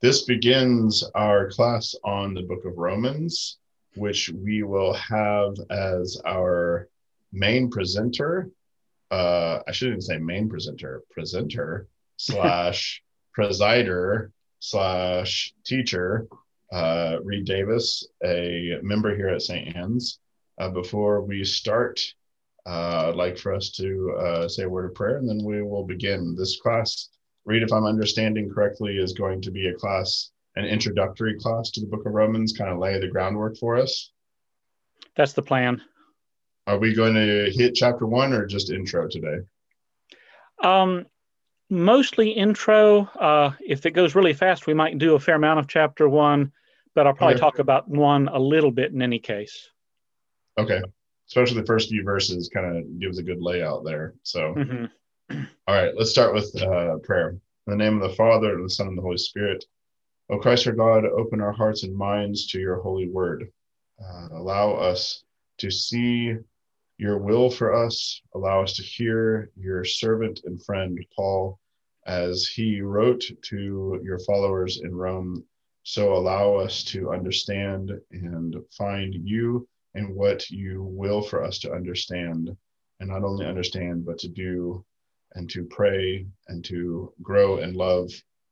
This begins our class on the book of Romans, which we will have as our main presenter. Uh, I shouldn't say main presenter, presenter slash presider slash teacher, uh, Reed Davis, a member here at St. Anne's. Uh, before we start, uh, I'd like for us to uh, say a word of prayer and then we will begin this class Reed, if I'm understanding correctly, is going to be a class, an introductory class to the book of Romans, kind of lay the groundwork for us. That's the plan. Are we going to hit chapter one or just intro today? Um, mostly intro. Uh, if it goes really fast, we might do a fair amount of chapter one, but I'll probably okay. talk about one a little bit in any case. Okay. Especially the first few verses kind of gives a good layout there. So. Mm-hmm. All right, let's start with uh, prayer. In the name of the Father, and the Son, and the Holy Spirit. O Christ our God, open our hearts and minds to your holy word. Uh, allow us to see your will for us. Allow us to hear your servant and friend, Paul, as he wrote to your followers in Rome. So allow us to understand and find you and what you will for us to understand, and not only understand, but to do and to pray and to grow in love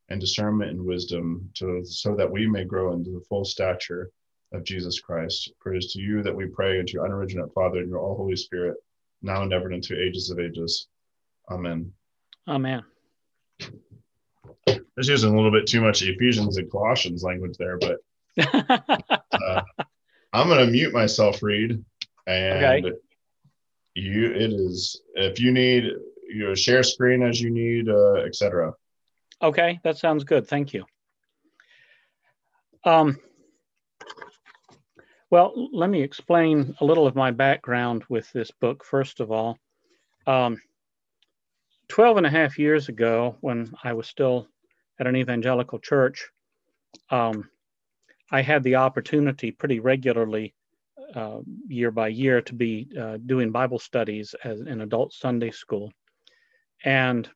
and discernment and wisdom to, so that we may grow into the full stature of Jesus Christ. Praise to you that we pray and to your unoriginate Father and your all Holy Spirit, now and ever and into ages of ages. Amen. Amen. Just using a little bit too much Ephesians and Colossians language there, but uh, I'm going to mute myself, Reed. And okay. you, it is, if you need you know, share screen as you need, uh, etc. Okay, that sounds good. Thank you. Um, well, let me explain a little of my background with this book, first of all. Um, 12 and a half years ago, when I was still at an evangelical church, um, I had the opportunity pretty regularly, uh, year by year, to be uh, doing Bible studies as an adult Sunday school. And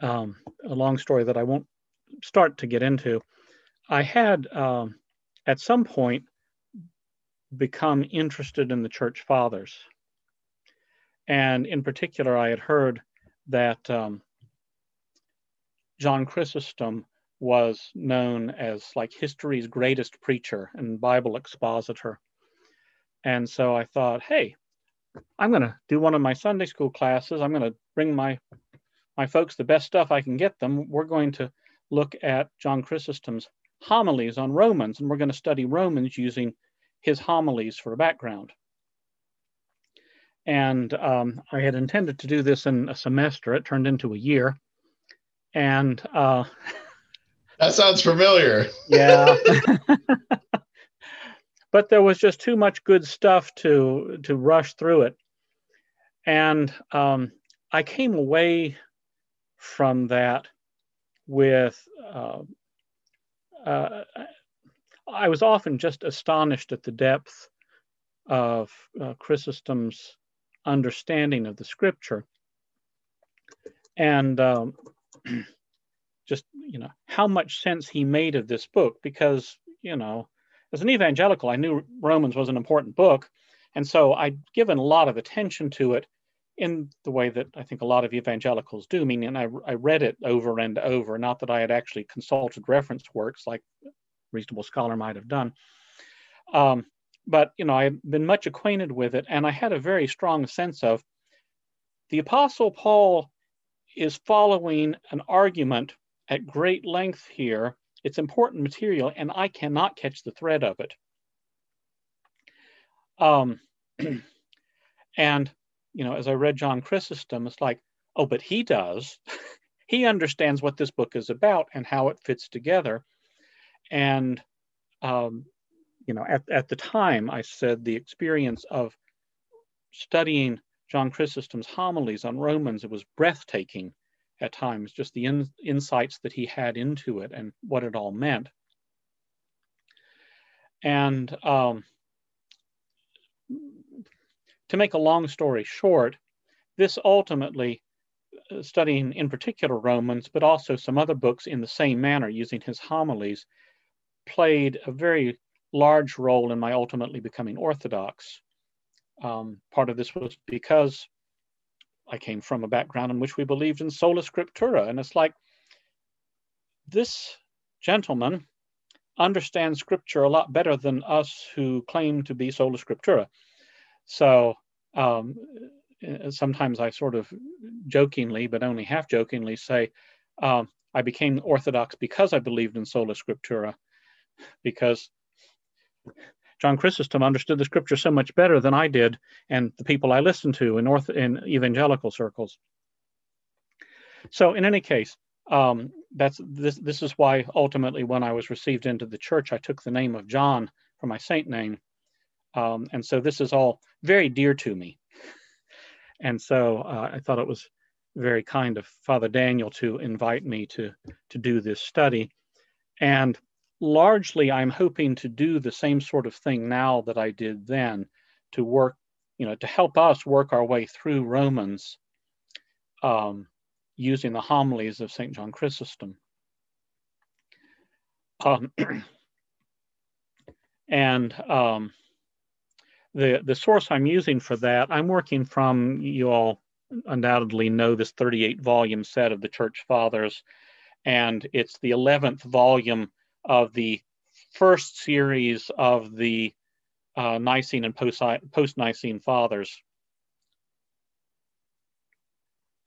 um, a long story that I won't start to get into. I had um, at some point become interested in the church fathers. And in particular, I had heard that um, John Chrysostom was known as like history's greatest preacher and Bible expositor. And so I thought, hey, I'm going to do one of my Sunday school classes. I'm going to bring my my folks the best stuff I can get them. We're going to look at John Chrysostom's homilies on Romans, and we're going to study Romans using his homilies for a background. And um, I had intended to do this in a semester. It turned into a year. And uh, that sounds familiar. yeah. but there was just too much good stuff to to rush through it. And um, i came away from that with uh, uh, i was often just astonished at the depth of uh, chrysostom's understanding of the scripture. And um, just you know how much sense he made of this book because you know as an evangelical, I knew Romans was an important book. And so I'd given a lot of attention to it in the way that I think a lot of evangelicals do, meaning I, I read it over and over, not that I had actually consulted reference works like a reasonable scholar might have done. Um, but, you know, I had been much acquainted with it, and I had a very strong sense of the Apostle Paul is following an argument at great length here it's important material, and I cannot catch the thread of it. Um, and, you know, as I read John Chrysostom, it's like, oh, but he does. he understands what this book is about and how it fits together. And, um, you know, at, at the time, I said the experience of studying John Chrysostom's homilies on Romans, it was breathtaking at times, just the in, insights that he had into it and what it all meant. And um, to make a long story short, this ultimately uh, studying in particular Romans, but also some other books in the same manner using his homilies, played a very large role in my ultimately becoming Orthodox. Um, part of this was because I came from a background in which we believed in sola scriptura. And it's like this gentleman understands scripture a lot better than us who claim to be sola scriptura. So um, uh, sometimes I sort of jokingly, but only half jokingly, say, um, I became Orthodox because I believed in sola scriptura, because John Chrysostom understood the scripture so much better than I did and the people I listened to in, orth- in evangelical circles. So, in any case, um, that's this. This is why ultimately, when I was received into the church, I took the name of John for my saint name, um, and so this is all very dear to me. And so uh, I thought it was very kind of Father Daniel to invite me to to do this study, and largely I'm hoping to do the same sort of thing now that I did then, to work, you know, to help us work our way through Romans. Um, using the homilies of St. John Chrysostom. Um, and um, the, the source I'm using for that, I'm working from, you all undoubtedly know this 38 volume set of the Church Fathers, and it's the 11th volume of the first series of the uh, Nicene and post Nicene Fathers.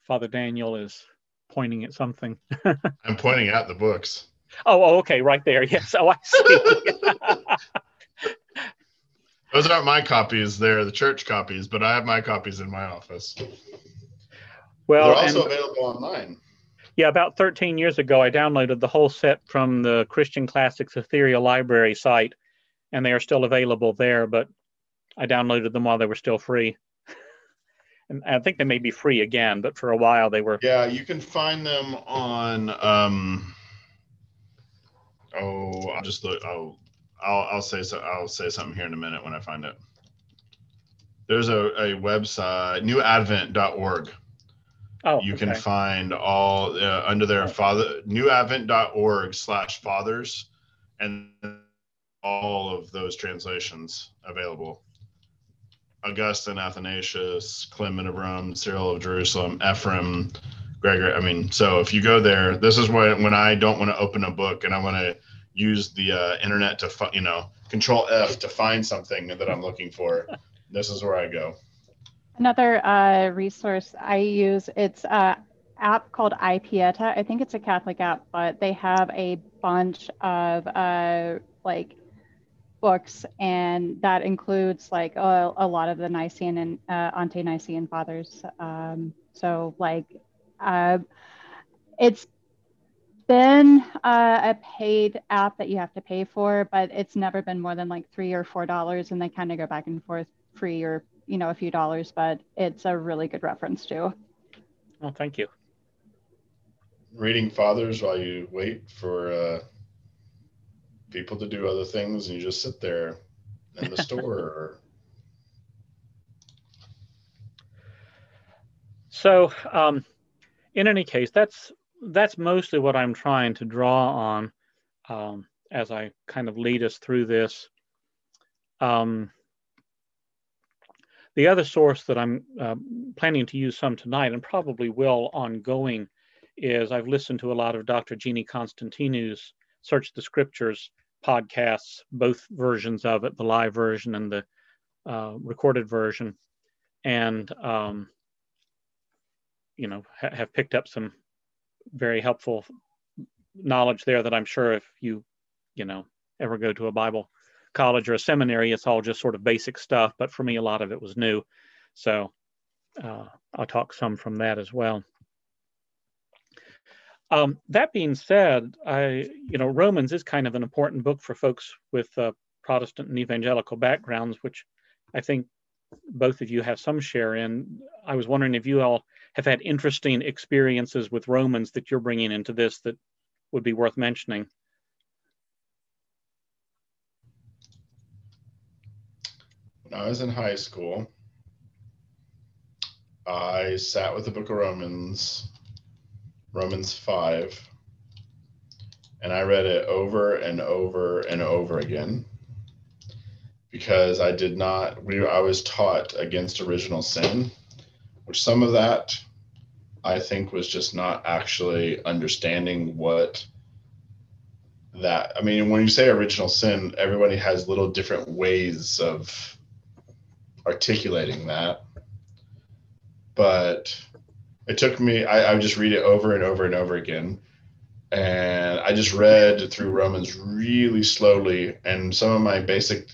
Father Daniel is pointing at something. I'm pointing at the books. Oh, oh, okay, right there. Yes. Oh, I see. Those aren't my copies; they're the church copies. But I have my copies in my office. Well, they're also and, available online. Yeah, about 13 years ago, I downloaded the whole set from the Christian Classics Ethereal Library site, and they are still available there. But I downloaded them while they were still free and I think they may be free again, but for a while they were. Yeah, you can find them on. Um, oh, I'll just look. Oh, I'll I'll say so. I'll say something here in a minute when I find it. There's a, a website, newadvent.org. Oh, you okay. can find all uh, under their father newadvent.org slash fathers and all of those translations available Augustine, Athanasius, Clement of Rome, Cyril of Jerusalem, Ephraim, Gregory. I mean, so if you go there, this is when when I don't want to open a book and I want to use the uh, internet to you know Control F to find something that I'm looking for. this is where I go. Another uh, resource I use it's a app called iPieta. I think it's a Catholic app, but they have a bunch of uh, like books, and that includes like a, a lot of the Nicene and uh, ante-Nicene fathers. Um, so like, uh, it's been uh, a paid app that you have to pay for, but it's never been more than like three or four dollars, and they kind of go back and forth, free or you know a few dollars, but it's a really good reference too. Well, thank you. Reading fathers while you wait for uh, people to do other things and you just sit there in the store so um, in any case that's that's mostly what i'm trying to draw on um, as i kind of lead us through this um, the other source that i'm uh, planning to use some tonight and probably will ongoing is i've listened to a lot of dr jeannie constantinou search the scriptures podcasts, both versions of it, the live version and the uh, recorded version, and um, you know ha- have picked up some very helpful knowledge there that I'm sure if you you know ever go to a Bible college or a seminary, it's all just sort of basic stuff. But for me, a lot of it was new, so uh, I'll talk some from that as well. Um, that being said, I, you know, Romans is kind of an important book for folks with uh, Protestant and evangelical backgrounds, which I think both of you have some share in. I was wondering if you all have had interesting experiences with Romans that you're bringing into this that would be worth mentioning. When I was in high school, I sat with the book of Romans, Romans 5, and I read it over and over and over again because I did not we I was taught against original sin, which some of that I think was just not actually understanding what that I mean when you say original sin, everybody has little different ways of articulating that. But it took me I, I just read it over and over and over again and I just read through Romans really slowly, and some of my basic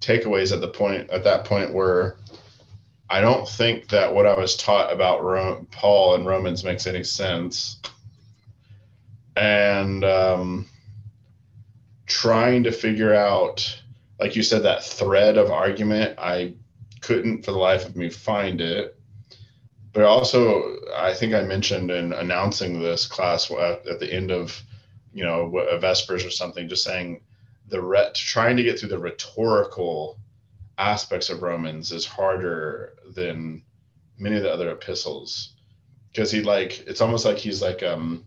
takeaways at the point at that point were I don't think that what I was taught about Rome, Paul and Romans makes any sense. And um, trying to figure out, like you said, that thread of argument, I couldn't for the life of me find it. But also, I think I mentioned in announcing this class at, the end of, you know, a Vespers or something, just saying the re- trying to get through the rhetorical aspects of Romans is harder than many of the other epistles because he like it's almost like he's like um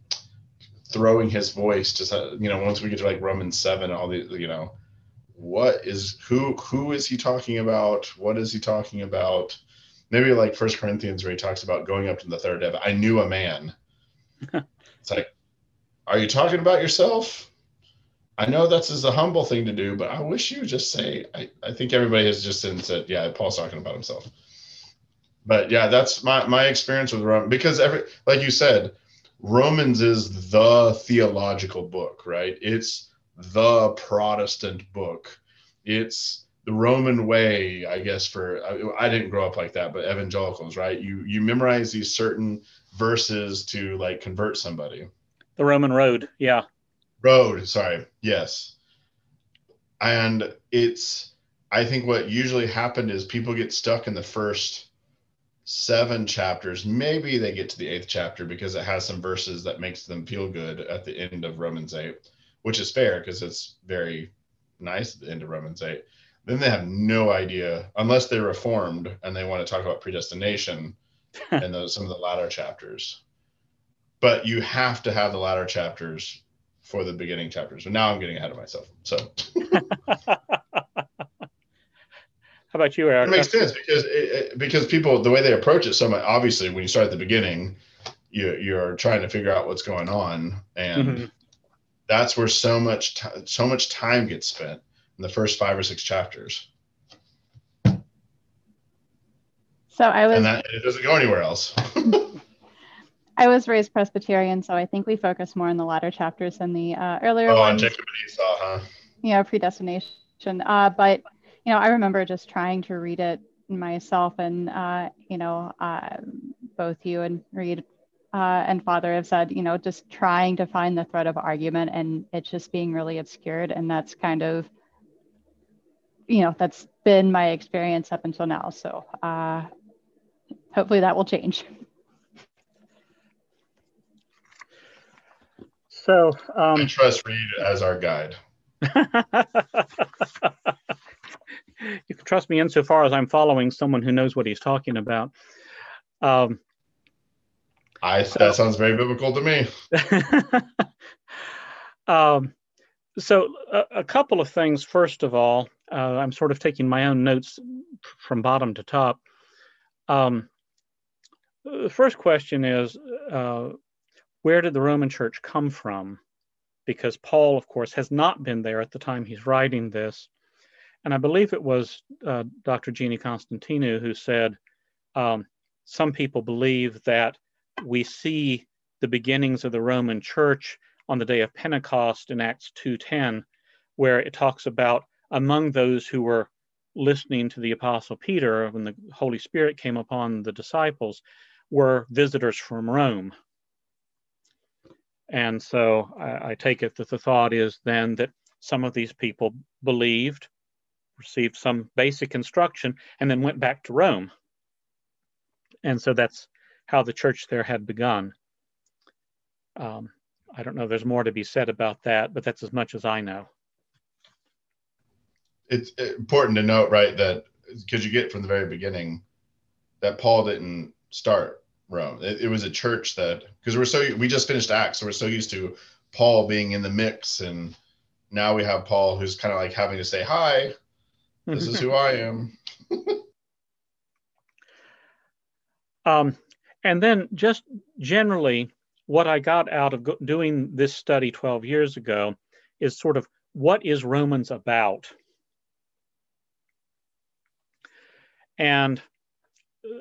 throwing his voice to you know once we get to like Romans 7 all the you know what is who who is he talking about? What is he talking about? Maybe like first corinthians where he talks about going up to the third heaven. I knew a man. It's like are you talking about yourself? I know that's is a humble thing to do, but I wish you just say, I, I think everybody has just said, yeah, Paul's talking about himself. But yeah, that's my, my experience with Rome because every, like you said, Romans is the theological book, right? It's the Protestant book. It's the Roman way, I guess. For I, I didn't grow up like that, but evangelicals, right? You you memorize these certain verses to like convert somebody. The Roman road, yeah. Road, sorry. Yes. And it's, I think what usually happened is people get stuck in the first seven chapters. Maybe they get to the eighth chapter because it has some verses that makes them feel good at the end of Romans 8, which is fair because it's very nice at the end of Romans 8. Then they have no idea, unless they're reformed and they want to talk about predestination and those some of the latter chapters. But you have to have the latter chapters for the beginning chapters. But now I'm getting ahead of myself. So. How about you, Eric? It makes sense because it, because people the way they approach it so much. Obviously, when you start at the beginning, you you're trying to figure out what's going on, and mm-hmm. That's where so much t- so much time gets spent in the first five or six chapters. So I was. And that it doesn't go anywhere else. I was raised Presbyterian, so I think we focus more on the latter chapters than the uh, earlier oh, ones. Oh, Jacob and Esau, huh? Yeah, predestination. Uh, but you know, I remember just trying to read it myself, and uh, you know, uh, both you and Reed uh, and Father have said, you know, just trying to find the thread of argument, and it's just being really obscured, and that's kind of, you know, that's been my experience up until now. So uh, hopefully that will change. So um, I trust Reed as our guide. you can trust me insofar as I'm following someone who knows what he's talking about. Um, I that sounds very biblical to me. um, so a, a, couple of things. First of all, uh, I'm sort of taking my own notes from bottom to top. Um, the first question is uh, where did the Roman church come from? Because Paul, of course, has not been there at the time he's writing this. And I believe it was uh, Dr. Jeannie Constantinou who said um, some people believe that we see the beginnings of the Roman church on the day of Pentecost in Acts 2:10, where it talks about among those who were listening to the apostle Peter when the Holy Spirit came upon the disciples were visitors from Rome. And so I, I, take it that the thought is then that some of these people believed, received some basic instruction, and then went back to Rome. And so that's how the church there had begun. Um, I don't know, there's more to be said about that, but that's as much as I know. It's important to note, right, that because you get from the very beginning that Paul didn't start Rome. It, it was a church that because we're so we just finished Acts, so we're so used to Paul being in the mix, and now we have Paul who's kind of like having to say, "Hi, this is who I am." um, and then just generally, what I got out of doing this study 12 years ago is sort of what is Romans about? And uh,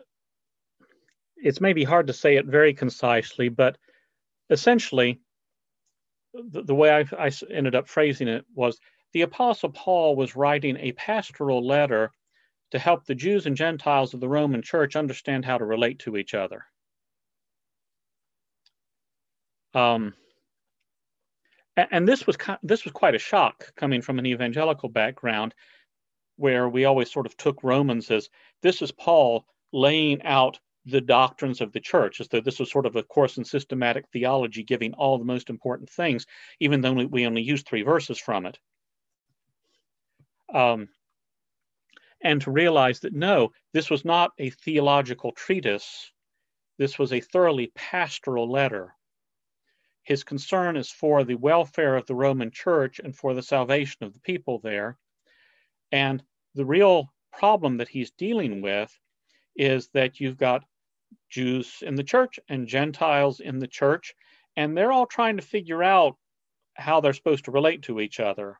it's maybe hard to say it very concisely, but essentially, the, the way I, I ended up phrasing it was the Apostle Paul was writing a pastoral letter to help the Jews and Gentiles of the Roman church understand how to relate to each other. Um, and this was this was quite a shock coming from an evangelical background, where we always sort of took Romans as this is Paul laying out the doctrines of the church, as though this was sort of a course in systematic theology, giving all the most important things, even though we only used three verses from it. Um, and to realize that no, this was not a theological treatise. This was a thoroughly pastoral letter his concern is for the welfare of the Roman church and for the salvation of the people there. And the real problem that he's dealing with is that you've got Jews in the church and Gentiles in the church, and they're all trying to figure out how they're supposed to relate to each other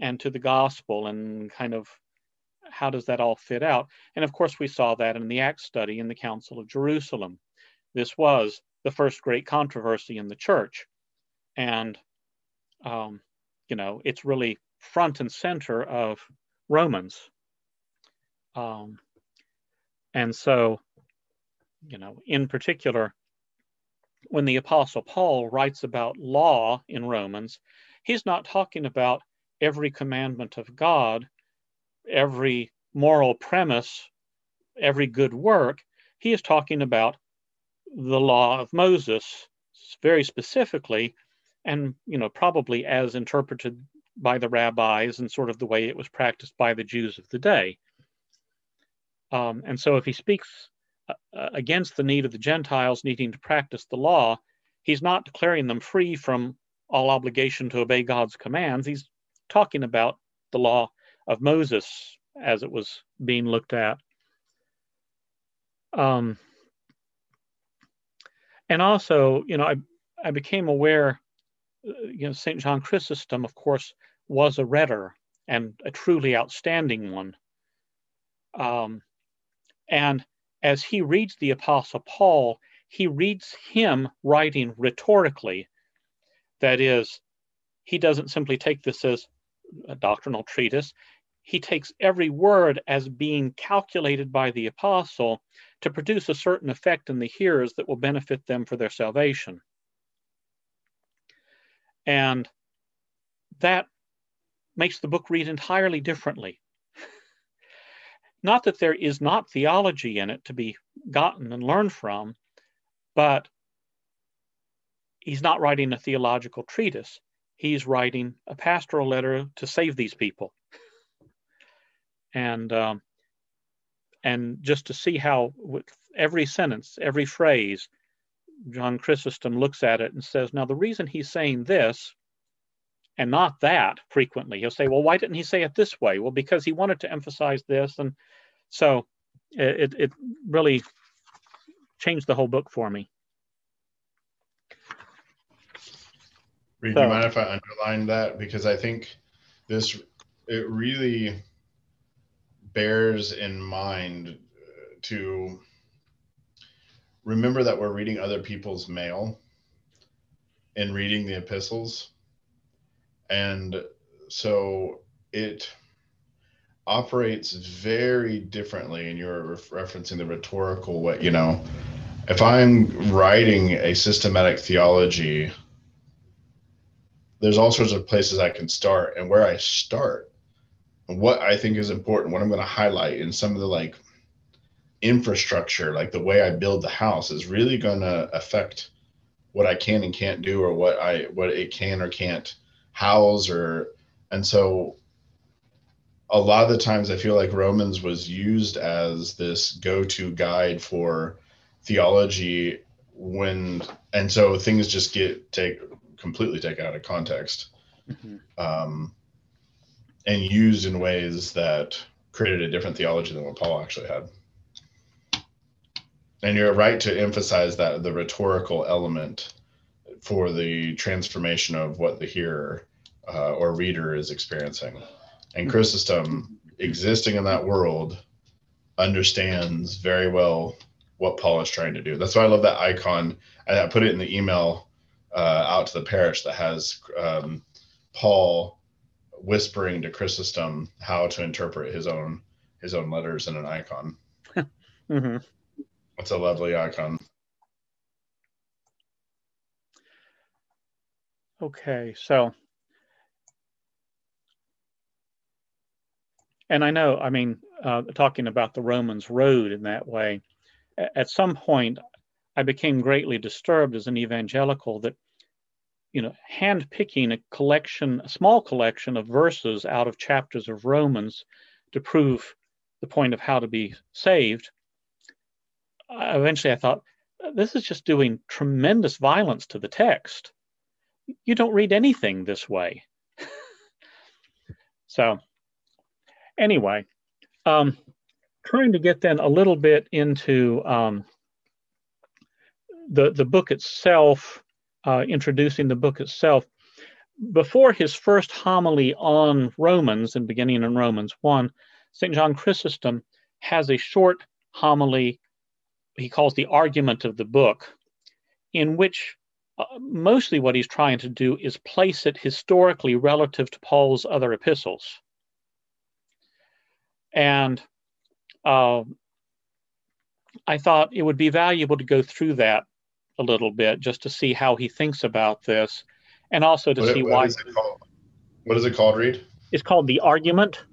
and to the gospel and kind of how does that all fit out? And of course, we saw that in the Acts study in the Council of Jerusalem. This was the first great controversy in the church and um, you know it's really front and center of Romans. Um, and so, you know, in particular, when the Apostle Paul writes about law in Romans, he's not talking about every commandment of God, every moral premise, every good work. He is talking about the law of Moses, very specifically and you know probably as interpreted by the rabbis and sort of the way it was practiced by the Jews of the day. Um, and so if he speaks uh, uh, against the need of the Gentiles needing to practice the law, he's not declaring them free from all obligation to obey God's commands. He's talking about the law of Moses as it was being looked at. Um, and also, you know, I, I became aware you know, St. John Chrysostom, of course, was a rhetor and a truly outstanding one. Um, and as he reads the Apostle Paul, he reads him writing rhetorically. That is, he doesn't simply take this as a doctrinal treatise, he takes every word as being calculated by the apostle to produce a certain effect in the hearers that will benefit them for their salvation. And that makes the book read entirely differently. not that there is not theology in it to be gotten and learned from, but he's not writing a theological treatise. He's writing a pastoral letter to save these people. and um, and just to see how with every sentence, every phrase, John Chrysostom looks at it and says, now the reason he's saying this and not that frequently, he'll say, well, why didn't he say it this way? Well, because he wanted to emphasize this. And so it, it really changed the whole book for me. Reed, so, do you mind if I underline that? Because I think this, it really bears in mind uh, to remember that we're reading other people's mail and reading the epistles. And so it operates very differently and you're referencing the rhetorical way you know if i'm writing a systematic theology there's all sorts of places i can start and where i start and what i think is important what i'm going to highlight in some of the like infrastructure, like the way I build the house, is really going to affect what I can and can't do, or what I what it can or can't house, or and so a lot of the times I feel like Romans was used as this go-to guide for theology when and so things just get take completely taken out of context mm-hmm. um, and used in ways that created a different theology than what Paul actually had. And you're right to emphasize that the rhetorical element for the transformation of what the hearer uh, or reader is experiencing. And mm-hmm. Chrysostom, existing in that world, understands very well what Paul is trying to do. That's why I love that icon. I put it in the email uh, out to the parish that has um, Paul whispering to Chrysostom how to interpret his own his own letters in an icon. mm-hmm. It's a lovely icon. Okay, so and I know, I mean, uh, talking about the Romans road in that way, at some point, I became greatly disturbed as an evangelical that, you know, handpicking a collection, a small collection of verses out of chapters of Romans to prove the point of how to be saved. Eventually, I thought, this is just doing tremendous violence to the text. You don't read anything this way. so, anyway, um, trying to get then a little bit into um, the the book itself, uh, introducing the book itself. Before his first homily on Romans, and beginning in Romans one, St. John Chrysostom has a short homily he calls the argument of the book, in which uh, mostly what he's trying to do is place it historically relative to Paul's other epistles. And uh, I thought it would be valuable to go through that a little bit just to see how he thinks about this and also to what, see what why. Is it called? what is it called, Reed? It's called The Argument.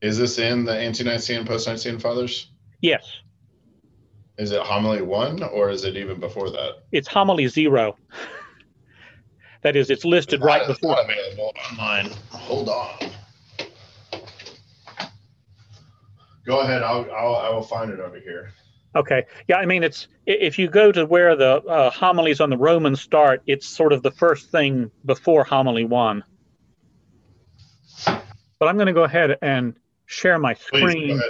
Is this in the ante-Nicene, Post Nicene Fathers? Yes. Is it homily one or is it even before that? It's homily zero. that is, it's listed it's right before. Not available online. Hold on. Go ahead. I'll, I'll I will find it over here. Okay. Yeah. I mean, it's if you go to where the uh, homilies on the Romans start, it's sort of the first thing before homily one. But I'm going to go ahead and share my screen.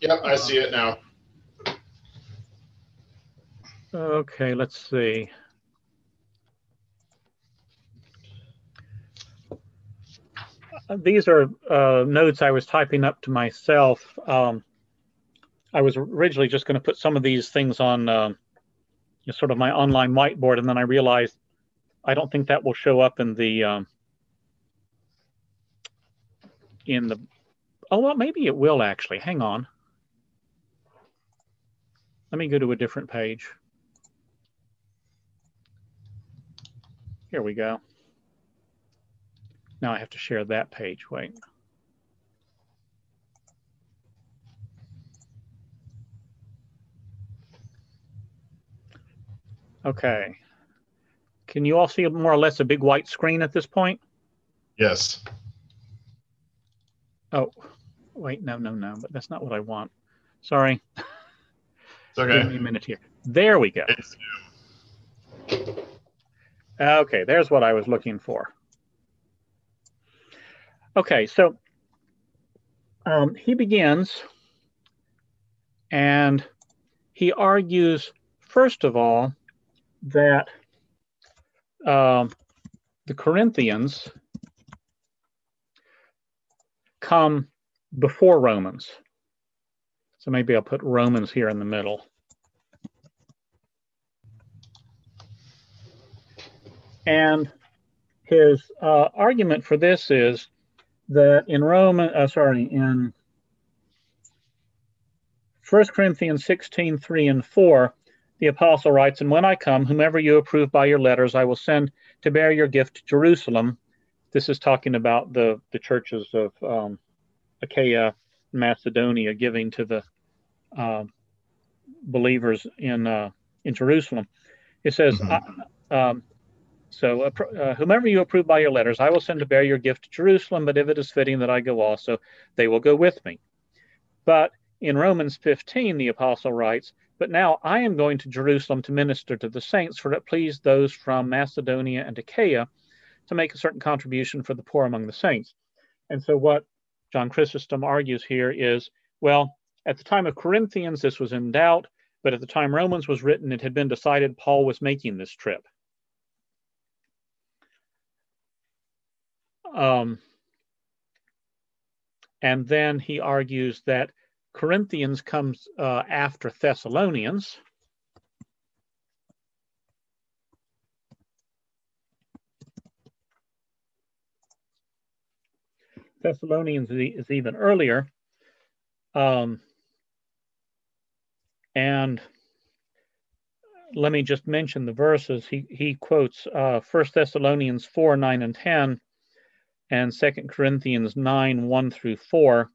Yep, I see it now. Okay, let's see. These are uh, notes I was typing up to myself. Um, I was originally just going to put some of these things on uh, sort of my online whiteboard, and then I realized I don't think that will show up in the um, in the. Oh well, maybe it will actually. Hang on. Let me go to a different page. Here we go. Now I have to share that page. Wait. Okay. Can you all see more or less a big white screen at this point? Yes. Oh, wait, no, no, no, but that's not what I want. Sorry. It's okay. Give me a minute here. There we go. Okay, there's what I was looking for. Okay, so um, he begins and he argues, first of all, that um, the Corinthians come before Romans. So maybe I'll put Romans here in the middle. And his uh, argument for this is that in Roman, uh, sorry, in 1 Corinthians 16, 3 and 4, the apostle writes, And when I come, whomever you approve by your letters, I will send to bear your gift to Jerusalem. This is talking about the, the churches of um, Achaia, Macedonia, giving to the uh, believers in uh, in Jerusalem. It says, mm-hmm. um, so, uh, uh, whomever you approve by your letters, I will send to bear your gift to Jerusalem, but if it is fitting that I go also, they will go with me. But in Romans 15, the apostle writes, But now I am going to Jerusalem to minister to the saints, for it pleased those from Macedonia and Achaia to make a certain contribution for the poor among the saints. And so, what John Chrysostom argues here is well, at the time of Corinthians, this was in doubt, but at the time Romans was written, it had been decided Paul was making this trip. Um, and then he argues that Corinthians comes uh, after Thessalonians. Thessalonians is even earlier. Um, and let me just mention the verses. He, he quotes uh, 1 Thessalonians 4 9 and 10 and 2 Corinthians 9 1 through 4,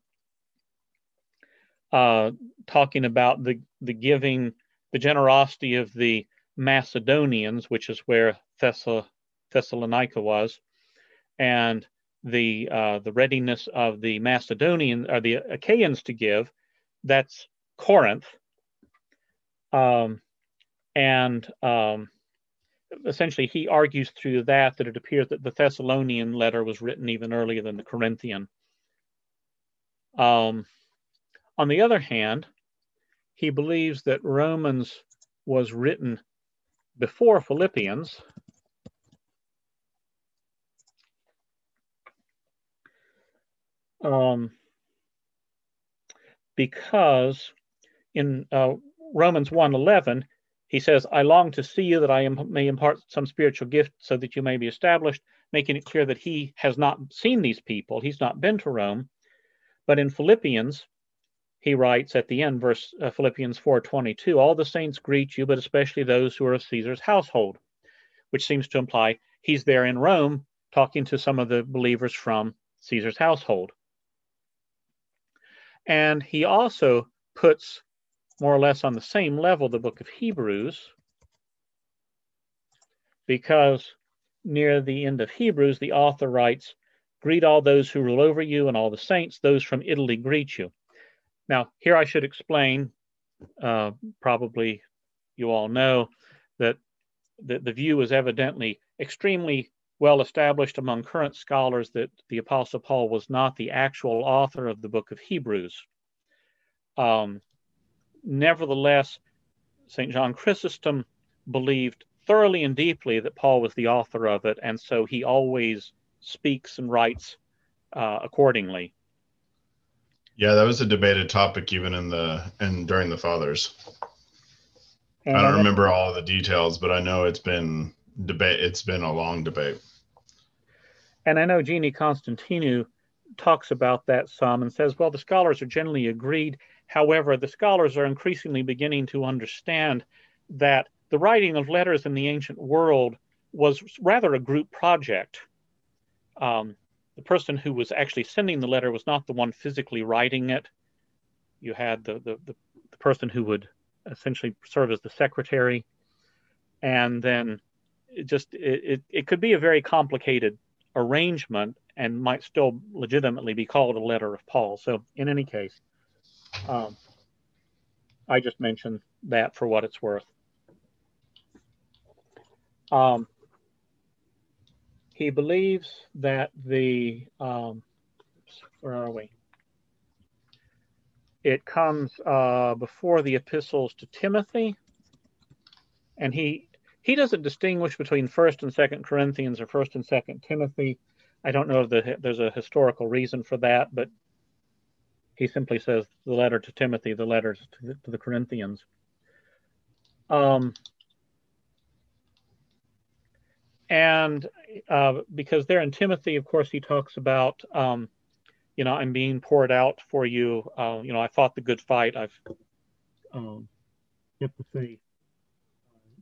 uh, talking about the, the giving, the generosity of the Macedonians, which is where Thessal- Thessalonica was, and the uh, the readiness of the Macedonian or the Achaeans to give. That's Corinth, um, and um, essentially he argues through that that it appears that the Thessalonian letter was written even earlier than the Corinthian. Um, on the other hand, he believes that Romans was written before Philippians. Um, because in uh, Romans 1:11, he says, I long to see you that I may impart some spiritual gift so that you may be established, making it clear that he has not seen these people. He's not been to Rome. But in Philippians, he writes at the end, verse uh, Philippians 4:22, all the saints greet you, but especially those who are of Caesar's household, which seems to imply he's there in Rome talking to some of the believers from Caesar's household. And he also puts more or less on the same level the book of Hebrews, because near the end of Hebrews, the author writes, Greet all those who rule over you and all the saints, those from Italy greet you. Now, here I should explain, uh, probably you all know, that the, the view is evidently extremely well established among current scholars that the Apostle Paul was not the actual author of the book of Hebrews. Um, nevertheless, St. John Chrysostom believed thoroughly and deeply that Paul was the author of it, and so he always speaks and writes uh, accordingly. Yeah, that was a debated topic even in the and during the fathers. And I don't remember all the details, but I know it's been debate. It's been a long debate. And I know Jeannie Constantinou talks about that some and says, well, the scholars are generally agreed However, the scholars are increasingly beginning to understand that the writing of letters in the ancient world was rather a group project. Um, the person who was actually sending the letter was not the one physically writing it. You had the, the, the, the person who would essentially serve as the secretary. And then it just it, it, it could be a very complicated arrangement and might still legitimately be called a letter of Paul. So in any case, um, I just mentioned that for what it's worth. Um, he believes that the um, where are we? It comes uh, before the epistles to Timothy, and he he doesn't distinguish between First and Second Corinthians or First and Second Timothy. I don't know if there's a historical reason for that, but he simply says the letter to Timothy, the letters to the, to the Corinthians. Um, and uh, because there in Timothy, of course, he talks about, um, you know, I'm being poured out for you. Uh, you know, I fought the good fight. I've um, kept the faith.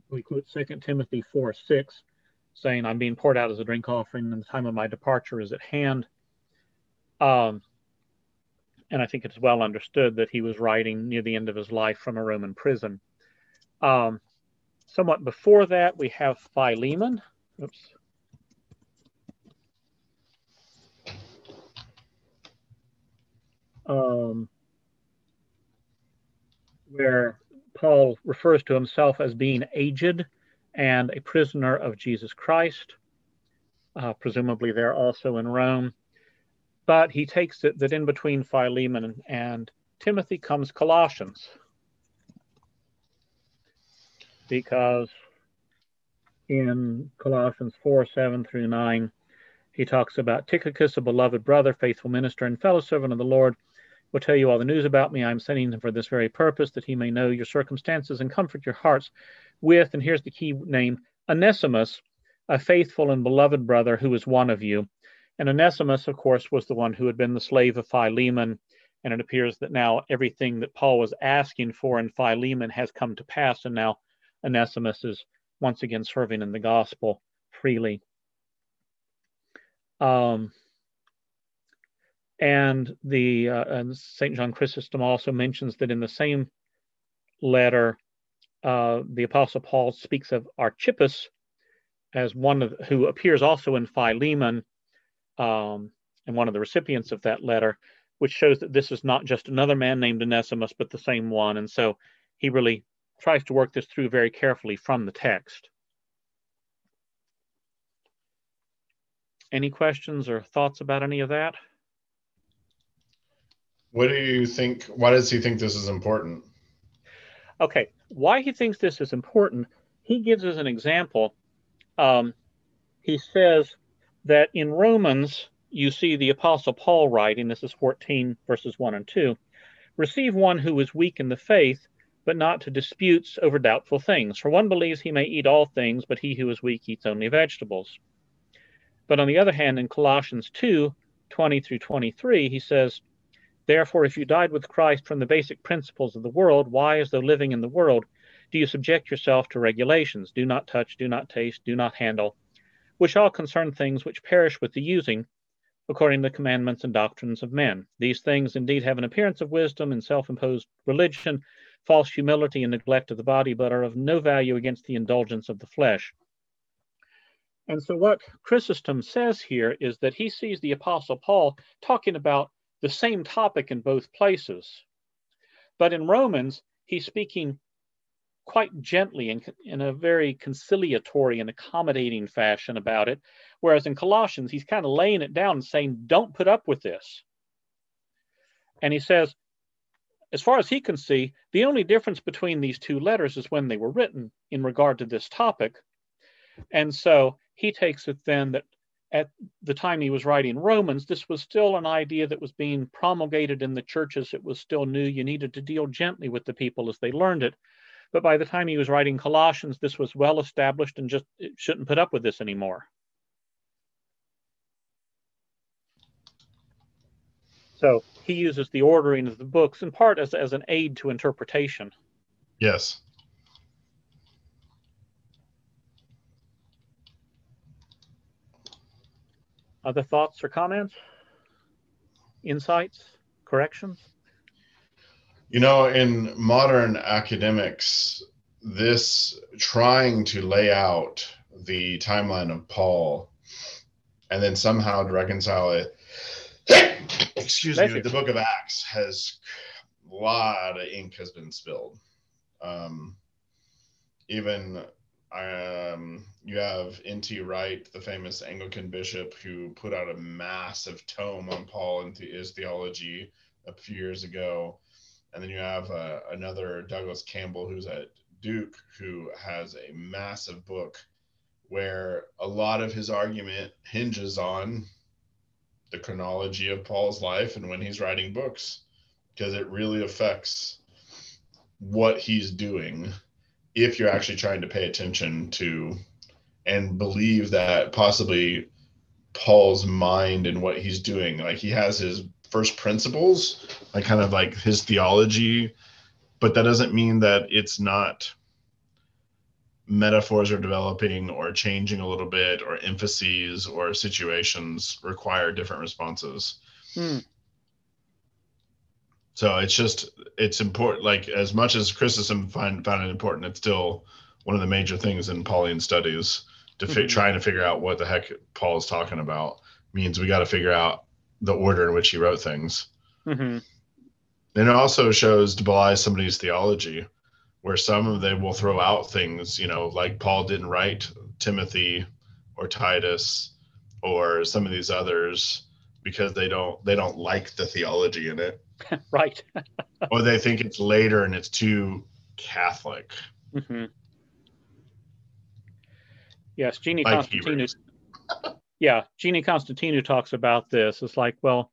We quote Second Timothy 4 6, saying, I'm being poured out as a drink offering, and the time of my departure is at hand. Um, and I think it's well understood that he was writing near the end of his life from a Roman prison. Um, somewhat before that, we have Philemon. Oops. Um, where Paul refers to himself as being aged and a prisoner of Jesus Christ. Uh, presumably, they're also in Rome. But he takes it that in between Philemon and Timothy comes Colossians. Because in Colossians 4 7 through 9, he talks about Tychicus, a beloved brother, faithful minister, and fellow servant of the Lord, will tell you all the news about me. I'm sending him for this very purpose, that he may know your circumstances and comfort your hearts with, and here's the key name, Onesimus, a faithful and beloved brother who is one of you. And Onesimus, of course, was the one who had been the slave of Philemon. And it appears that now everything that Paul was asking for in Philemon has come to pass. And now Onesimus is once again serving in the gospel freely. Um, and the uh, and Saint John Chrysostom also mentions that in the same letter, uh, the Apostle Paul speaks of Archippus as one of who appears also in Philemon, um, and one of the recipients of that letter, which shows that this is not just another man named Onesimus, but the same one. And so he really tries to work this through very carefully from the text. Any questions or thoughts about any of that? What do you think? Why does he think this is important? Okay, why he thinks this is important, he gives us an example. Um, he says that in Romans, you see the Apostle Paul writing, this is 14 verses 1 and 2 receive one who is weak in the faith, but not to disputes over doubtful things. For one believes he may eat all things, but he who is weak eats only vegetables. But on the other hand, in Colossians 2 20 through 23, he says, Therefore, if you died with Christ from the basic principles of the world, why, as though living in the world, do you subject yourself to regulations? Do not touch, do not taste, do not handle, which all concern things which perish with the using, according to the commandments and doctrines of men. These things indeed have an appearance of wisdom and self imposed religion, false humility and neglect of the body, but are of no value against the indulgence of the flesh. And so, what Chrysostom says here is that he sees the Apostle Paul talking about the same topic in both places. But in Romans, he's speaking quite gently and in a very conciliatory and accommodating fashion about it. Whereas in Colossians, he's kind of laying it down and saying, don't put up with this. And he says, as far as he can see, the only difference between these two letters is when they were written in regard to this topic. And so he takes it then that at the time he was writing Romans, this was still an idea that was being promulgated in the churches. It was still new. You needed to deal gently with the people as they learned it. But by the time he was writing Colossians, this was well established and just shouldn't put up with this anymore. So he uses the ordering of the books in part as, as an aid to interpretation. Yes. Other thoughts or comments? Insights? Corrections? You know, in modern academics, this trying to lay out the timeline of Paul and then somehow to reconcile it, excuse me, the book of Acts has a lot of ink has been spilled. Um, even um, you have N.T. Wright, the famous Anglican bishop, who put out a massive tome on Paul and his theology a few years ago. And then you have uh, another Douglas Campbell, who's at Duke, who has a massive book where a lot of his argument hinges on the chronology of Paul's life and when he's writing books, because it really affects what he's doing if you're actually trying to pay attention to and believe that possibly Paul's mind and what he's doing, like he has his first principles, like kind of like his theology, but that doesn't mean that it's not metaphors are developing or changing a little bit or emphases or situations require different responses. Hmm so it's just it's important like as much as Chrysostom find found it important it's still one of the major things in pauline studies to fi- mm-hmm. trying to figure out what the heck paul is talking about means we got to figure out the order in which he wrote things mm-hmm. And it also shows to belie somebody's theology, where some of them will throw out things, you know, like Paul didn't write Timothy or Titus or some of these others because they don't they don't like the theology in it. right. or they think it's later and it's too Catholic. Mm-hmm. Yes, Jeannie like Constantinou. yeah, Jeannie Constantinou talks about this. It's like, well,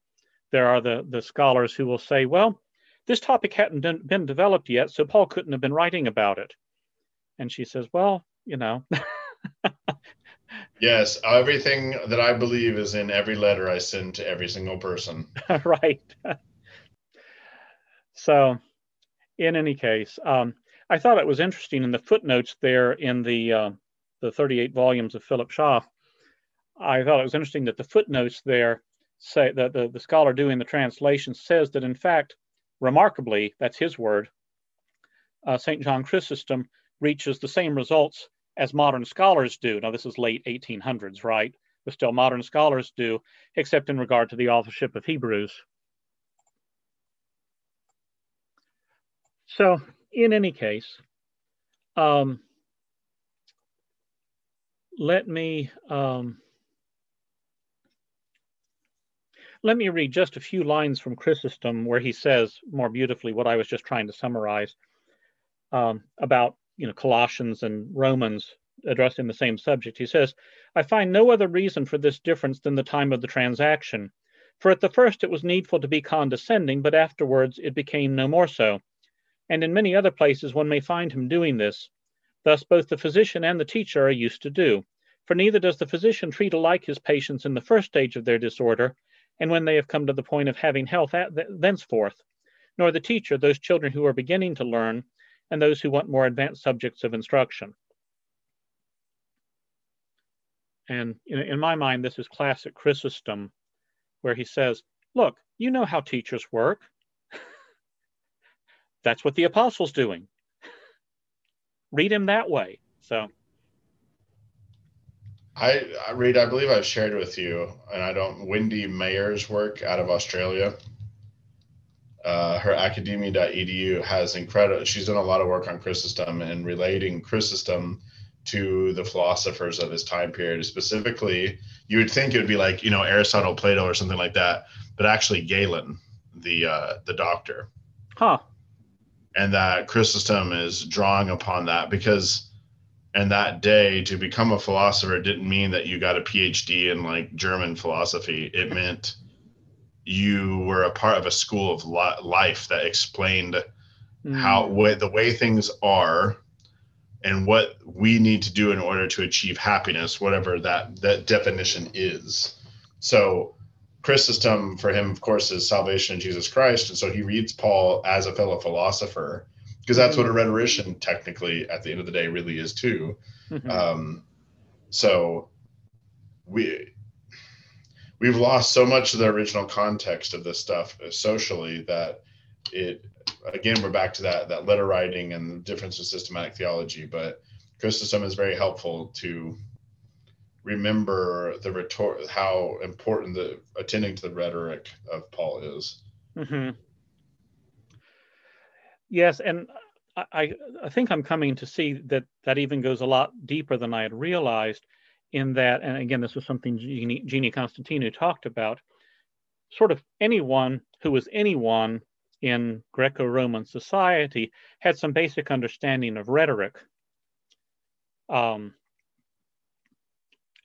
there are the the scholars who will say, well, this topic hadn't been developed yet, so Paul couldn't have been writing about it. And she says, well, you know. yes, everything that I believe is in every letter I send to every single person. right. so, in any case, um, I thought it was interesting in the footnotes there in the uh, the 38 volumes of Philip Schaff. I thought it was interesting that the footnotes there say that the, the scholar doing the translation says that in fact, remarkably, that's his word, uh, St. John Chrysostom reaches the same results as modern scholars do. Now, this is late 1800s, right? But still, modern scholars do, except in regard to the authorship of Hebrews. So, in any case, um, let me um, let me read just a few lines from Chrysostom where he says more beautifully what I was just trying to summarize um, about you know Colossians and Romans addressing the same subject. He says, "I find no other reason for this difference than the time of the transaction. For at the first it was needful to be condescending, but afterwards it became no more so. And in many other places one may find him doing this." Thus, both the physician and the teacher are used to do. For neither does the physician treat alike his patients in the first stage of their disorder, and when they have come to the point of having health at th- thenceforth, nor the teacher those children who are beginning to learn, and those who want more advanced subjects of instruction. And in, in my mind, this is classic Chrysostom, where he says, Look, you know how teachers work. That's what the apostle's doing read him that way. So. I, I read. I believe I've shared with you, and I don't. Wendy Mayer's work out of Australia. Uh, her academia.edu has incredible. She's done a lot of work on Chrysostom and relating Chrysostom to the philosophers of his time period. Specifically, you would think it would be like you know Aristotle, Plato, or something like that, but actually Galen, the uh, the doctor. Huh and that Chrysostom is drawing upon that because in that day to become a philosopher didn't mean that you got a PhD in like German philosophy. It meant you were a part of a school of life that explained mm. how what the way things are and what we need to do in order to achieve happiness, whatever that that definition is. So Chrysostom for him, of course, is salvation in Jesus Christ. And so he reads Paul as a fellow philosopher because that's what a rhetorician technically at the end of the day really is too. Mm-hmm. Um, so we we've lost so much of the original context of this stuff socially that it again we're back to that that letter writing and the difference of systematic theology. But Chrysostom is very helpful to remember the rhetor- how important the attending to the rhetoric of Paul is. Mm-hmm. Yes, and I, I think I'm coming to see that that even goes a lot deeper than I had realized. In that, and again, this was something Jeannie, Jeannie Constantinou talked about. Sort of anyone who was anyone in Greco-Roman society had some basic understanding of rhetoric. Um,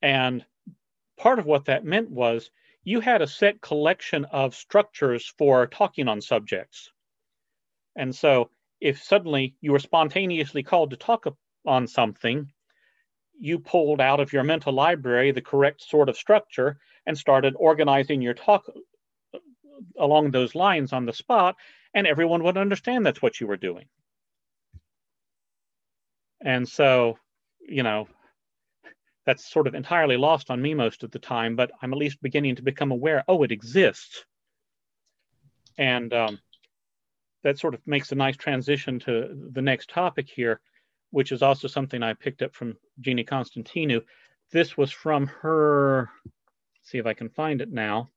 and part of what that meant was you had a set collection of structures for talking on subjects. And so if suddenly you were spontaneously called to talk on something, you pulled out of your mental library the correct sort of structure and started organizing your talk along those lines on the spot, and everyone would understand that's what you were doing. And so, you know, that's sort of entirely lost on me most of the time, but I'm at least beginning to become aware, oh, it exists. And um, that sort of makes a nice transition to the next topic here, which is also something I picked up from Jeannie Constantinou. This was from her, see if I can find it now.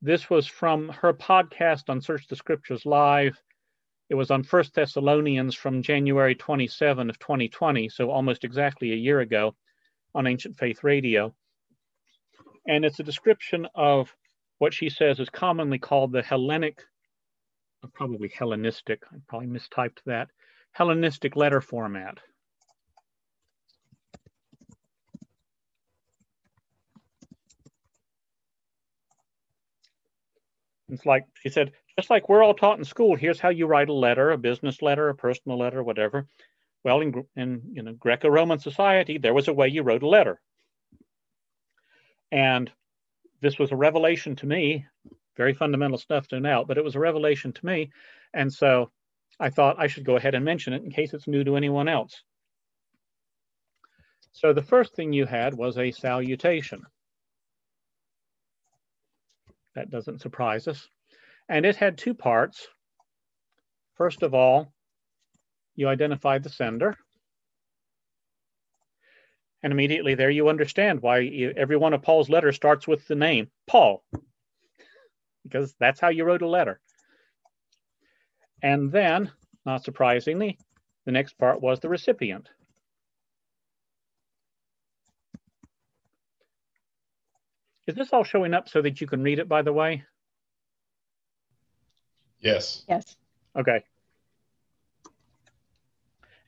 this was from her podcast on Search the Scriptures Live. It was on First Thessalonians from January 27 of 2020, so almost exactly a year ago on Ancient Faith Radio. And it's a description of what she says is commonly called the Hellenic, probably Hellenistic, I probably mistyped that, Hellenistic letter format. It's like she said, just like we're all taught in school, here's how you write a letter, a business letter, a personal letter, whatever. Well, in, in you know, Greco-Roman society, there was a way you wrote a letter. And this was a revelation to me, very fundamental stuff to know, but it was a revelation to me. And so I thought I should go ahead and mention it in case it's new to anyone else. So the first thing you had was a salutation. That doesn't surprise us. And it had two parts. First of all, you identify the sender. And immediately there you understand why you, every one of Paul's letters starts with the name Paul, because that's how you wrote a letter. And then, not surprisingly, the next part was the recipient. Is this all showing up so that you can read it, by the way? Yes. Yes. Okay.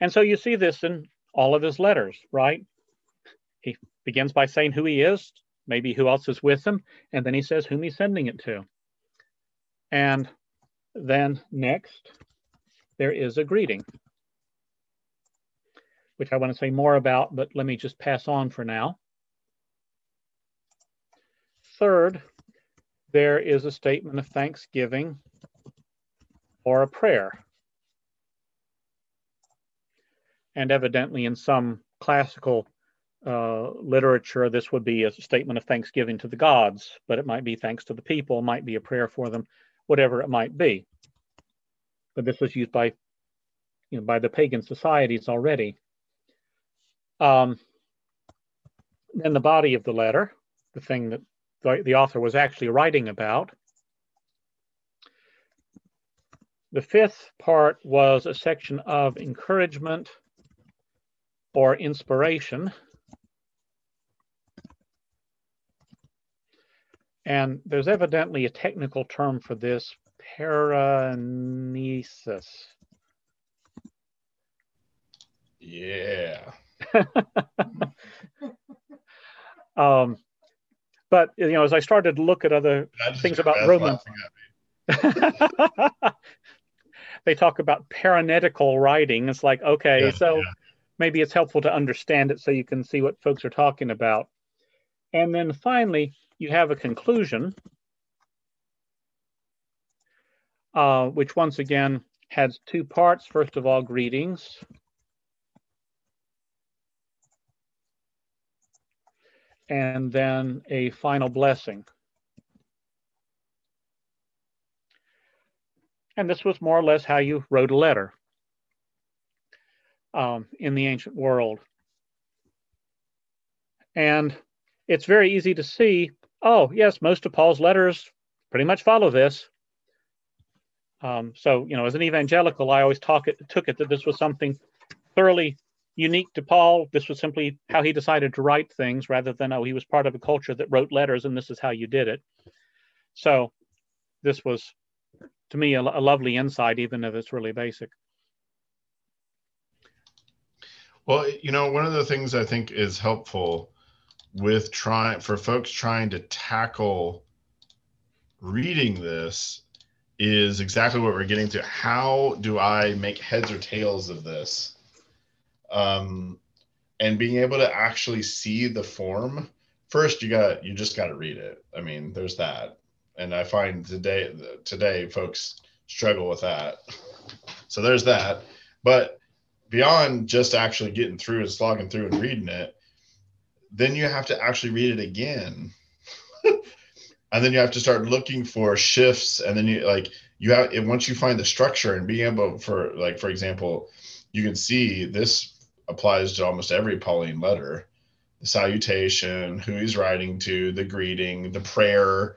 And so you see this in all of his letters, right? He begins by saying who he is, maybe who else is with him, and then he says whom he's sending it to. And then next, there is a greeting, which I want to say more about, but let me just pass on for now. Third, there is a statement of thanksgiving or a prayer. And evidently, in some classical uh, literature, this would be a statement of thanksgiving to the gods, but it might be thanks to the people, might be a prayer for them, whatever it might be. But this was used by, you know, by the pagan societies already. Um, then the body of the letter, the thing that the, the author was actually writing about. The fifth part was a section of encouragement or inspiration. And there's evidently a technical term for this, paraenesis. Yeah. um, but you know, as I started to look at other things about Romans, they talk about paraenetical writing. It's like, okay, yeah, so yeah. maybe it's helpful to understand it so you can see what folks are talking about. And then finally, you have a conclusion, uh, which once again has two parts. First of all, greetings. and then a final blessing. And this was more or less how you wrote a letter um, in the ancient world. And it's very easy to see, oh, yes, most of Paul's letters pretty much follow this. Um, so, you know, as an evangelical, I always talk it, took it that this was something thoroughly unique to Paul. This was simply how he decided to write things rather than, oh, he was part of a culture that wrote letters and this is how you did it. So this was, to me, a, a lovely insight, even if it's really basic. Well, you know, one of the things I think is helpful with trying for folks trying to tackle reading this is exactly what we're getting to. How do I make heads or tails of this? um, and being able to actually see the form first you got you just got to read it i mean there's that and i find today today folks struggle with that so there's that but beyond just actually getting through and slogging through and reading it then you have to actually read it again and then you have to start looking for shifts and then you like you have once you find the structure and being able for like for example you can see this applies to almost every Pauline letter the salutation, who he's writing to, the greeting, the prayer.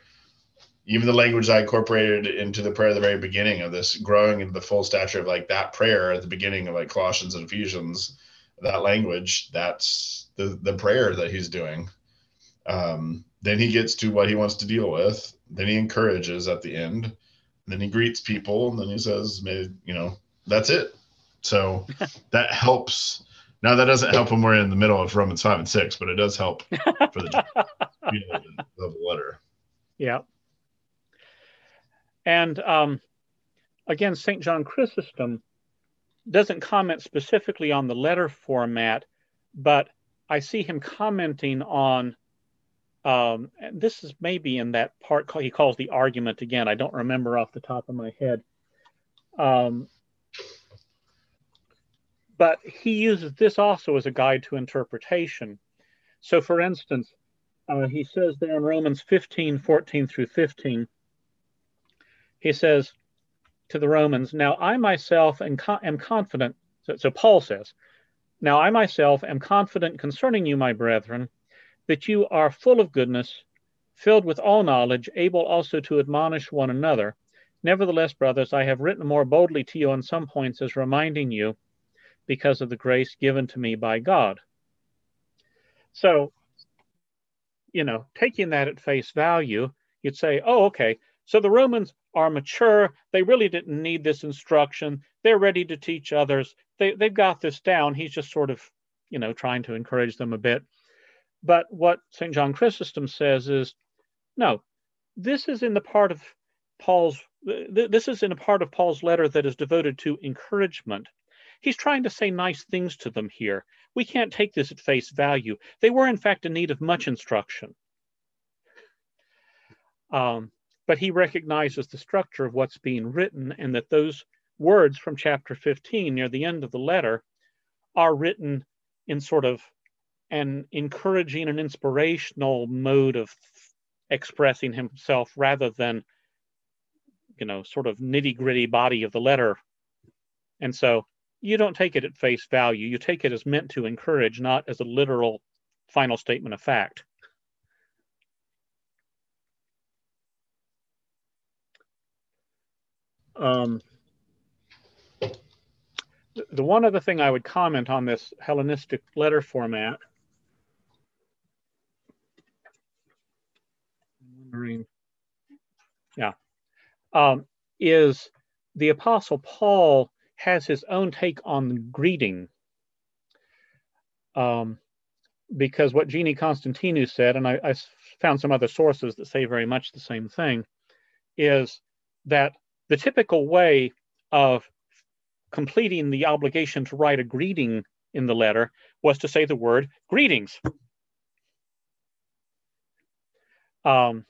even the language I incorporated into the prayer at the very beginning of this, growing into the full stature of like that prayer at the beginning of like Colossians and Ephesians, that language, that's the the prayer that he's doing. Um, then he gets to what he wants to deal with. Then he encourages at the end. Then he greets people, and then he says, "May you know that's it." So that helps. Now that doesn't help when we're in the middle of Romans five and six, but it does help for the, you know, the letter. Yeah. And um, again, St. John Chrysostom doesn't comment specifically on the letter format, but I see him commenting on um, this is maybe in that part he calls the argument again. I don't remember off the top of my head. Um, but he uses this also as a guide to interpretation. So, for instance, uh, he says there in Romans 15 14 through 15, he says to the Romans, Now I myself am, co- am confident. So, so Paul says, Now I myself am confident concerning you, my brethren that you are full of goodness, filled with all knowledge, able also to admonish one another. Nevertheless, brothers, I have written more boldly to you on some points as reminding you because of the grace given to me by God. So, you know, taking that at face value, you'd say, oh, okay, so the Romans are mature. They really didn't need this instruction. They're ready to teach others. They, they've got this down. He's just sort of, you know, trying to encourage them a bit. But what St. John Chrysostom says is, no, this is in the part of Paul's, this is in a part of Paul's letter that is devoted to encouragement. He's trying to say nice things to them here. We can't take this at face value. They were, in fact, in need of much instruction. Um, but he recognizes the structure of what's being written and that those words from chapter 15 near the end of the letter are written in sort of an encouraging and inspirational mode of expressing himself rather than you know sort of nitty gritty body of the letter. And so you don't take it at face value. You take it as meant to encourage not as a literal final statement of fact um, the one other thing I would comment on this Hellenistic letter format yeah, um, is the Apostle Paul has his own take on greeting. Um, because what Jeannie Constantinou said, and I, I found some other sources that say very much the same thing, is that the typical way of completing the obligation to write a greeting in the letter was to say the word greetings. Um,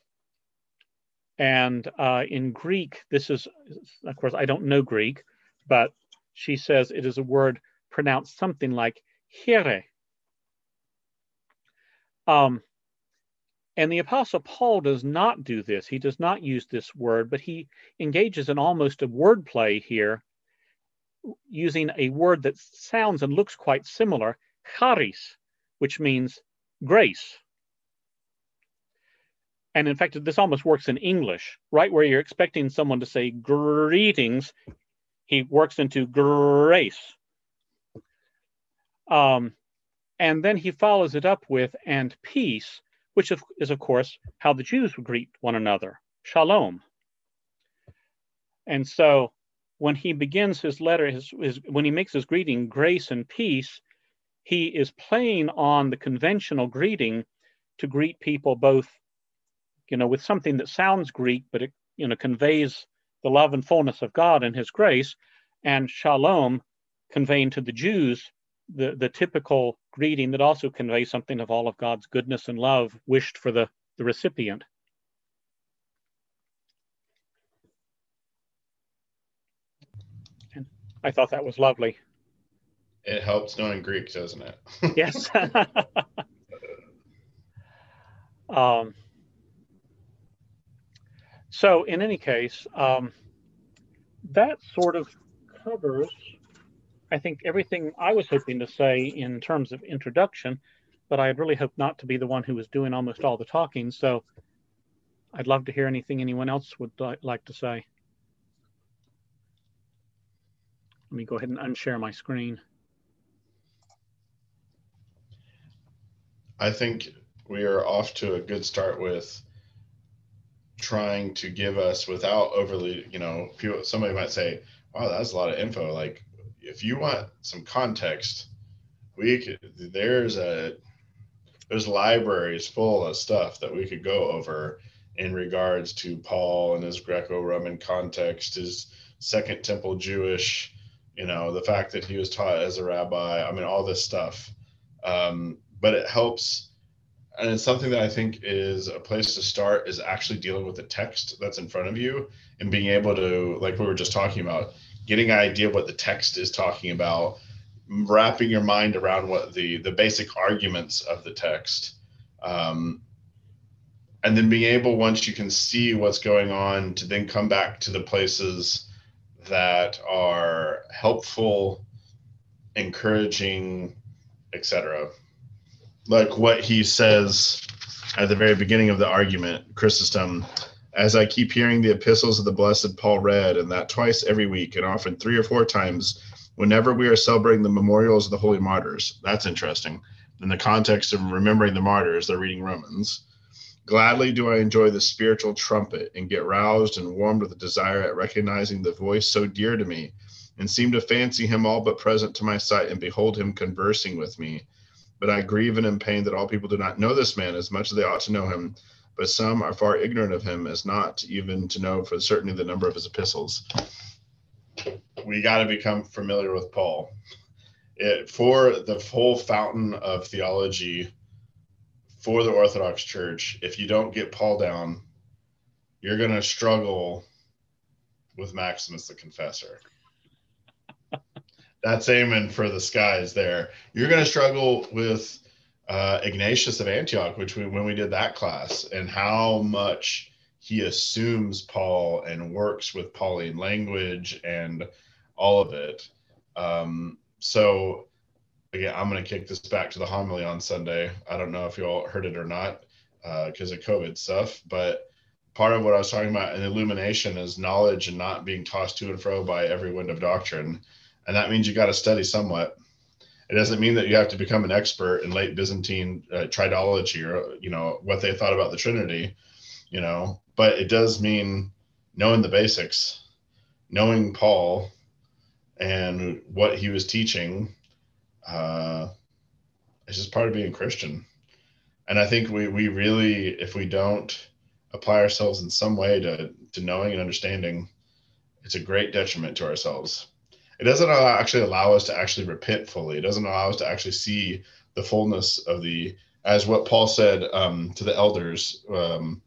and uh, in Greek, this is, of course, I don't know Greek, but she says it is a word pronounced something like here. Um, and the Apostle Paul does not do this. He does not use this word, but he engages in almost a wordplay here, using a word that sounds and looks quite similar, charis, which means grace. And in fact, this almost works in English, right where you're expecting someone to say greetings, he works into grace. Um, and then he follows it up with and peace, which is, of course, how the Jews would greet one another shalom. And so when he begins his letter, his, his, when he makes his greeting, grace and peace, he is playing on the conventional greeting to greet people both you know, with something that sounds Greek, but it, you know, conveys the love and fullness of God and his grace, and shalom conveying to the Jews the, the typical greeting that also conveys something of all of God's goodness and love wished for the, the recipient. And I thought that was lovely. It helps knowing Greek, doesn't it? yes. um, so in any case, um, that sort of covers, I think, everything I was hoping to say in terms of introduction, but I had really hoped not to be the one who was doing almost all the talking. So I'd love to hear anything anyone else would li- like to say. Let me go ahead and unshare my screen. I think we are off to a good start with trying to give us without overly, you know, people, somebody might say, wow, that's a lot of info. Like, if you want some context, we could, there's a, there's libraries full of stuff that we could go over in regards to Paul and his Greco-Roman context, his Second Temple Jewish, you know, the fact that he was taught as a rabbi. I mean, all this stuff. Um, but it helps and it's something that I think is a place to start is actually dealing with the text that's in front of you and being able to, like we were just talking about, getting an idea of what the text is talking about, wrapping your mind around what the the basic arguments of the text, um, and then being able once you can see what's going on to then come back to the places that are helpful, encouraging, etc like what he says at the very beginning of the argument, Chrysostom, as I keep hearing the epistles of the blessed Paul read, and that twice every week, and often three or four times, whenever we are celebrating the memorials of the holy martyrs. That's interesting. In the context of remembering the martyrs, they're reading Romans. Gladly do I enjoy the spiritual trumpet and get roused and warmed with a desire at recognizing the voice so dear to me, and seem to fancy him all but present to my sight and behold him conversing with me but I grieve and am pained that all people do not know this man as much as they ought to know him. But some are far ignorant of him, as not even to know for certainty the number of his epistles. We got to become familiar with Paul. It, for the full fountain of theology for the Orthodox Church, if you don't get Paul down, you're going to struggle with Maximus the Confessor that's aiming for the skies there. You're going to struggle with uh, Ignatius of Antioch, which we, when we did that class, and how much he assumes Paul and works with Pauline language and all of it. Um, so again, I'm going to kick this back to the homily on Sunday. I don't know if you all heard it or not because uh, of COVID stuff, but part of what I was talking about in illumination is knowledge and not being tossed to and fro by every wind of doctrine and that means you got to study somewhat. It doesn't mean that you have to become an expert in late Byzantine uh, triadology or you know what they thought about the Trinity, you know. But it does mean knowing the basics, knowing Paul, and what he was teaching. Uh, it's just part of being Christian, and I think we we really, if we don't apply ourselves in some way to to knowing and understanding, it's a great detriment to ourselves it doesn't allow, actually allow us to actually repent fully. It doesn't allow us to actually see the fullness of the, as what Paul said um, to the elders um,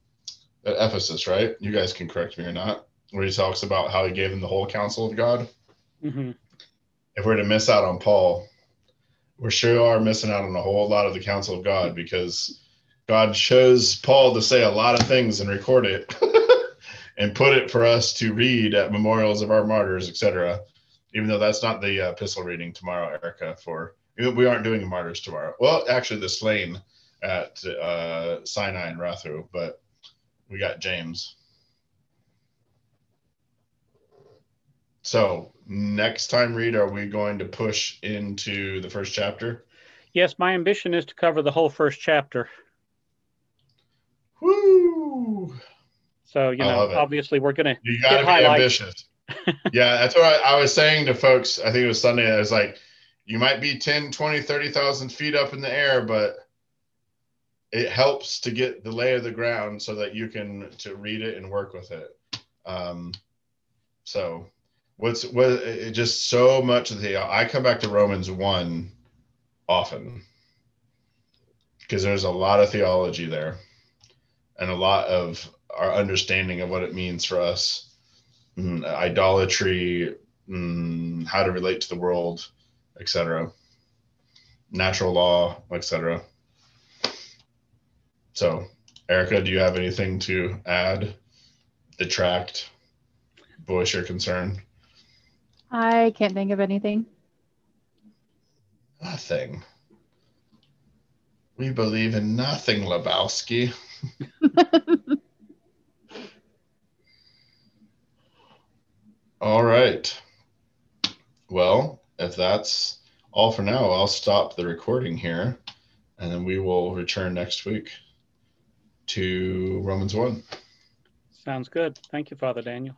at Ephesus, right? You guys can correct me or not, where he talks about how he gave them the whole counsel of God. Mm-hmm. If we're to miss out on Paul, we sure are missing out on a whole lot of the counsel of God because God chose Paul to say a lot of things and record it and put it for us to read at memorials of our martyrs, etc even though that's not the uh, epistle reading tomorrow, Erica. For we aren't doing martyrs tomorrow. Well, actually, the slain at uh, Sinai and Raithu, but we got James. So next time, read, are we going to push into the first chapter? Yes, my ambition is to cover the whole first chapter. Woo! So you know, obviously, we're gonna. You gotta be ambitious yeah, that's what I, I, was saying to folks. I think it was Sunday. I was like, you might be 10, 20, 30,000 feet up in the air, but it helps to get the lay of the ground so that you can to read it and work with it. Um, so what's what it just so much of the I come back to Romans one often because there's a lot of theology there and a lot of our understanding of what it means for us mm, idolatry, mm, how to relate to the world, etc. Natural law, etc. So, Erica, do you have anything to add, detract, voice your concern? I can't think of anything. Nothing. We believe in nothing, Lebowski. All right. Well, if that's all for now, I'll stop the recording here and then we will return next week to Romans 1. Sounds good. Thank you, Father Daniel.